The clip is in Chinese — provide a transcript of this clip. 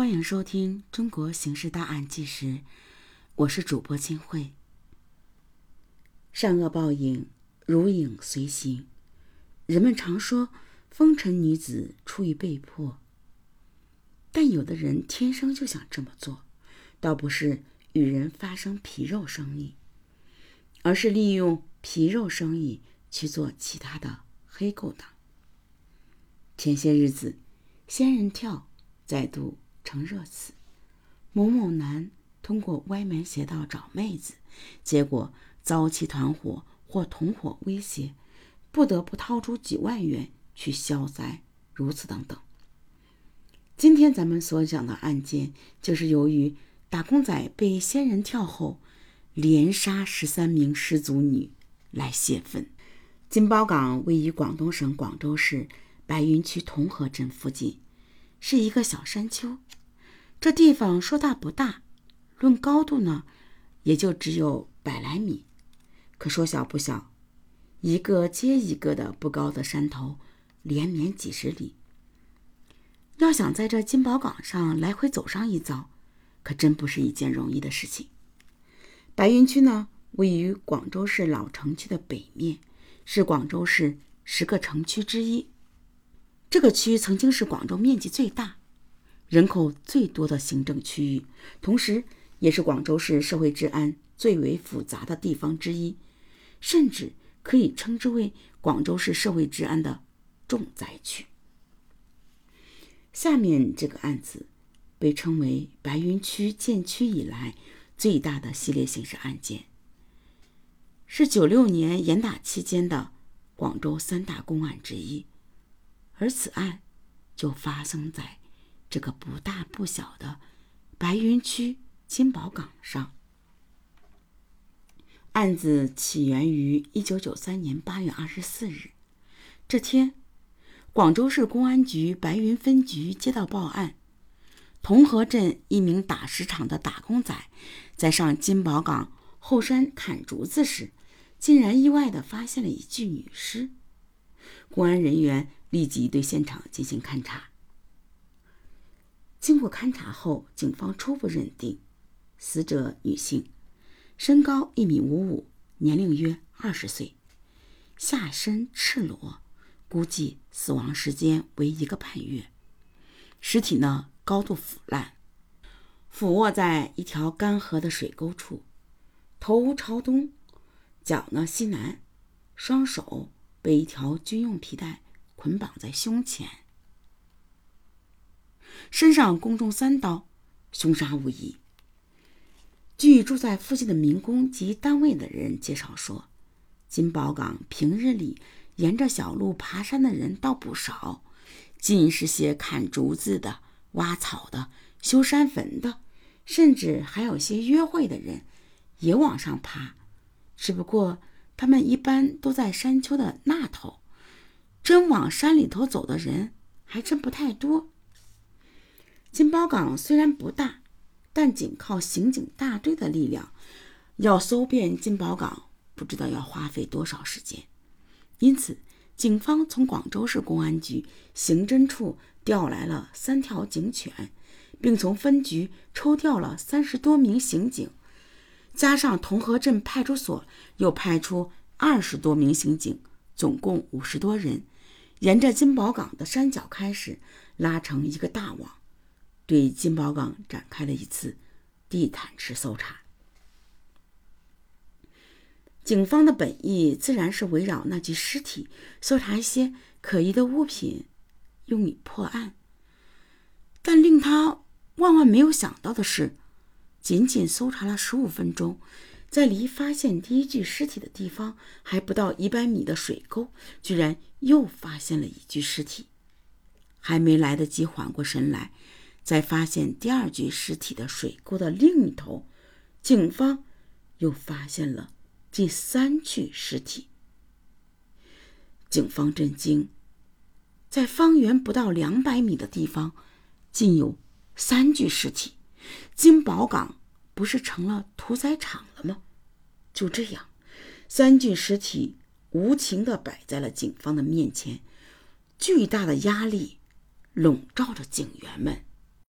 欢迎收听《中国刑事大案纪实》，我是主播金慧。善恶报应，如影随形。人们常说风尘女子出于被迫，但有的人天生就想这么做，倒不是与人发生皮肉生意，而是利用皮肉生意去做其他的黑勾当。前些日子，仙人跳再度。成热词，某某男通过歪门邪道找妹子，结果遭其团伙或同伙威胁，不得不掏出几万元去消灾，如此等等。今天咱们所讲的案件，就是由于打工仔被仙人跳后，连杀十三名失足女来泄愤。金包岗位于广东省广州市白云区同和镇附近，是一个小山丘。这地方说大不大，论高度呢，也就只有百来米；可说小不小，一个接一个的不高的山头，连绵几十里。要想在这金宝岗上来回走上一遭，可真不是一件容易的事情。白云区呢，位于广州市老城区的北面，是广州市十个城区之一。这个区曾经是广州面积最大。人口最多的行政区域，同时也是广州市社会治安最为复杂的地方之一，甚至可以称之为广州市社会治安的重灾区。下面这个案子被称为白云区建区以来最大的系列刑事案件，是九六年严打期间的广州三大公案之一，而此案就发生在。这个不大不小的白云区金宝岗上，案子起源于一九九三年八月二十四日。这天，广州市公安局白云分局接到报案，同和镇一名打石场的打工仔在上金宝岗后山砍竹子时，竟然意外地发现了一具女尸。公安人员立即对现场进行勘查。经过勘查后，警方初步认定，死者女性，身高一米五五，年龄约二十岁，下身赤裸，估计死亡时间为一个半月。尸体呢，高度腐烂，俯卧在一条干涸的水沟处，头朝东，脚呢西南，双手被一条军用皮带捆绑在胸前。身上共中三刀，凶杀无疑。据住在附近的民工及单位的人介绍说，金宝岗平日里沿着小路爬山的人倒不少，尽是些砍竹子的、挖草的、修山坟的，甚至还有些约会的人也往上爬。只不过他们一般都在山丘的那头，真往山里头走的人还真不太多。金宝岗虽然不大，但仅靠刑警大队的力量，要搜遍金宝岗，不知道要花费多少时间。因此，警方从广州市公安局刑侦处调来了三条警犬，并从分局抽调了三十多名刑警，加上同和镇派出所又派出二十多名刑警，总共五十多人，沿着金宝岗的山脚开始拉成一个大网。对金宝岗展开了一次地毯式搜查。警方的本意自然是围绕那具尸体，搜查一些可疑的物品，用以破案。但令他万万没有想到的是，仅仅搜查了十五分钟，在离发现第一具尸体的地方还不到一百米的水沟，居然又发现了一具尸体。还没来得及缓过神来。在发现第二具尸体的水沟的另一头，警方又发现了第三具尸体。警方震惊，在方圆不到两百米的地方，竟有三具尸体。金宝港不是成了屠宰场了吗？就这样，三具尸体无情地摆在了警方的面前，巨大的压力笼罩着警员们。